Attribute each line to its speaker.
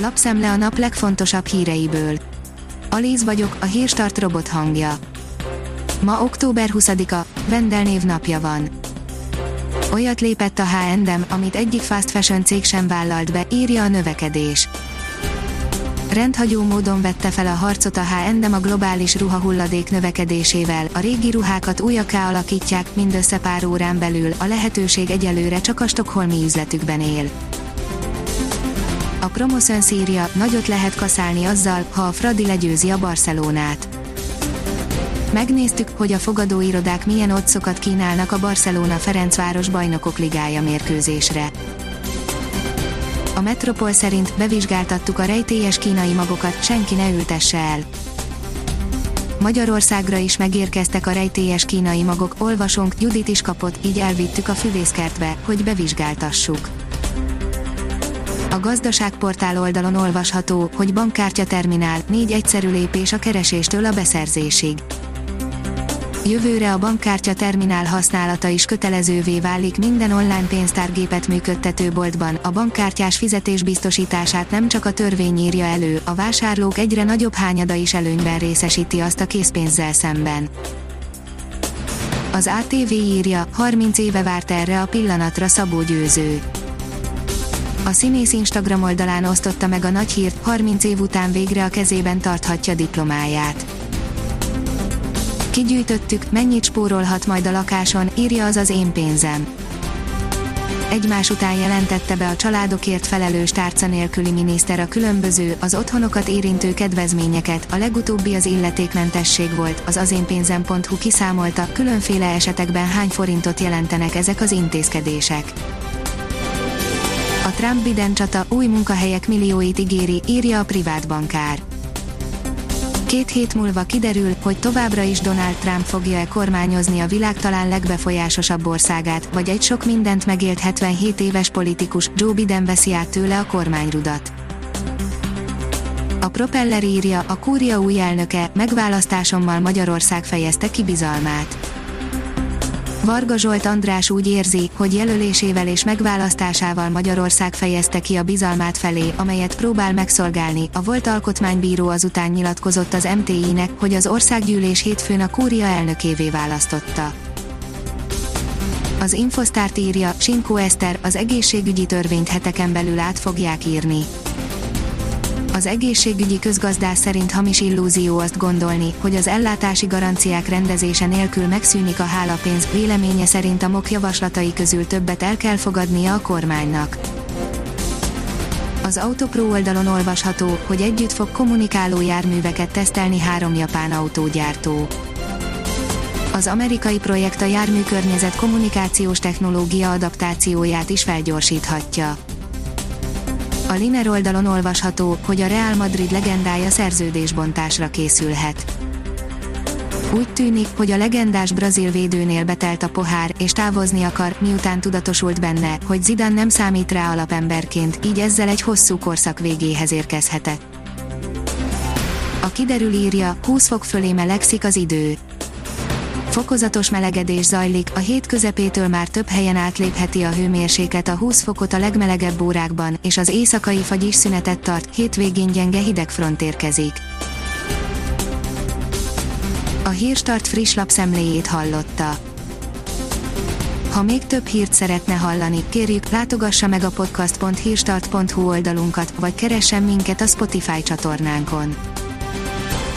Speaker 1: Lapszemle a nap legfontosabb híreiből. Alíz vagyok, a hírstart robot hangja. Ma október 20-a, Vendel név napja van. Olyat lépett a H&M, amit egyik fast fashion cég sem vállalt be, írja a növekedés. Rendhagyó módon vette fel a harcot a H&M a globális ruhahulladék növekedésével, a régi ruhákat újakká alakítják, mindössze pár órán belül, a lehetőség egyelőre csak a stokholmi üzletükben él. A Promoszön szírja, nagyot lehet kaszálni azzal, ha a Fradi legyőzi a Barcelonát. Megnéztük, hogy a fogadóirodák milyen otcokat kínálnak a Barcelona-Ferencváros bajnokok ligája mérkőzésre. A Metropol szerint bevizsgáltattuk a rejtélyes kínai magokat, senki ne ültesse el. Magyarországra is megérkeztek a rejtélyes kínai magok, olvasónk Judit is kapott, így elvittük a füvészkertbe, hogy bevizsgáltassuk. A gazdaságportál oldalon olvasható, hogy bankkártya terminál, négy egyszerű lépés a kereséstől a beszerzésig. Jövőre a bankkártya terminál használata is kötelezővé válik minden online pénztárgépet működtető boltban. A bankkártyás fizetés biztosítását nem csak a törvény írja elő, a vásárlók egyre nagyobb hányada is előnyben részesíti azt a készpénzzel szemben. Az ATV írja, 30 éve várt erre a pillanatra Szabó Győző. A színész Instagram oldalán osztotta meg a nagy hírt, 30 év után végre a kezében tarthatja diplomáját. Kigyűjtöttük, mennyit spórolhat majd a lakáson, írja az az én pénzem. Egymás után jelentette be a családokért felelős tárca nélküli miniszter a különböző, az otthonokat érintő kedvezményeket, a legutóbbi az illetékmentesség volt, az azénpénzem.hu kiszámolta, különféle esetekben hány forintot jelentenek ezek az intézkedések. Trump-Biden csata új munkahelyek millióit ígéri, írja a privát bankár. Két hét múlva kiderül, hogy továbbra is Donald Trump fogja-e kormányozni a világ talán legbefolyásosabb országát, vagy egy sok mindent megélt 77 éves politikus, Joe Biden veszi át tőle a kormányrudat. A Propeller írja, a kúria új elnöke, megválasztásommal Magyarország fejezte ki bizalmát. Varga Zsolt András úgy érzi, hogy jelölésével és megválasztásával Magyarország fejezte ki a bizalmát felé, amelyet próbál megszolgálni. A volt alkotmánybíró azután nyilatkozott az MTI-nek, hogy az országgyűlés hétfőn a kúria elnökévé választotta. Az Infosztárt írja, Simko Eszter, az egészségügyi törvényt heteken belül át fogják írni az egészségügyi közgazdás szerint hamis illúzió azt gondolni, hogy az ellátási garanciák rendezése nélkül megszűnik a hálapénz, véleménye szerint a MOK javaslatai közül többet el kell fogadnia a kormánynak. Az Autopro oldalon olvasható, hogy együtt fog kommunikáló járműveket tesztelni három japán autógyártó. Az amerikai projekt a járműkörnyezet kommunikációs technológia adaptációját is felgyorsíthatja. A Liner oldalon olvasható, hogy a Real Madrid legendája szerződésbontásra készülhet. Úgy tűnik, hogy a legendás brazil védőnél betelt a pohár, és távozni akar, miután tudatosult benne, hogy Zidane nem számít rá alapemberként, így ezzel egy hosszú korszak végéhez érkezhetett. A kiderül írja, 20 fok fölé melegszik az idő. Fokozatos melegedés zajlik, a hét közepétől már több helyen átlépheti a hőmérséklet a 20 fokot a legmelegebb órákban, és az éjszakai fagy is szünetet tart, hétvégén gyenge hidegfront érkezik. A Hírstart friss lapszemléjét hallotta. Ha még több hírt szeretne hallani, kérjük, látogassa meg a podcast.hírstart.hu oldalunkat, vagy keressen minket a Spotify csatornánkon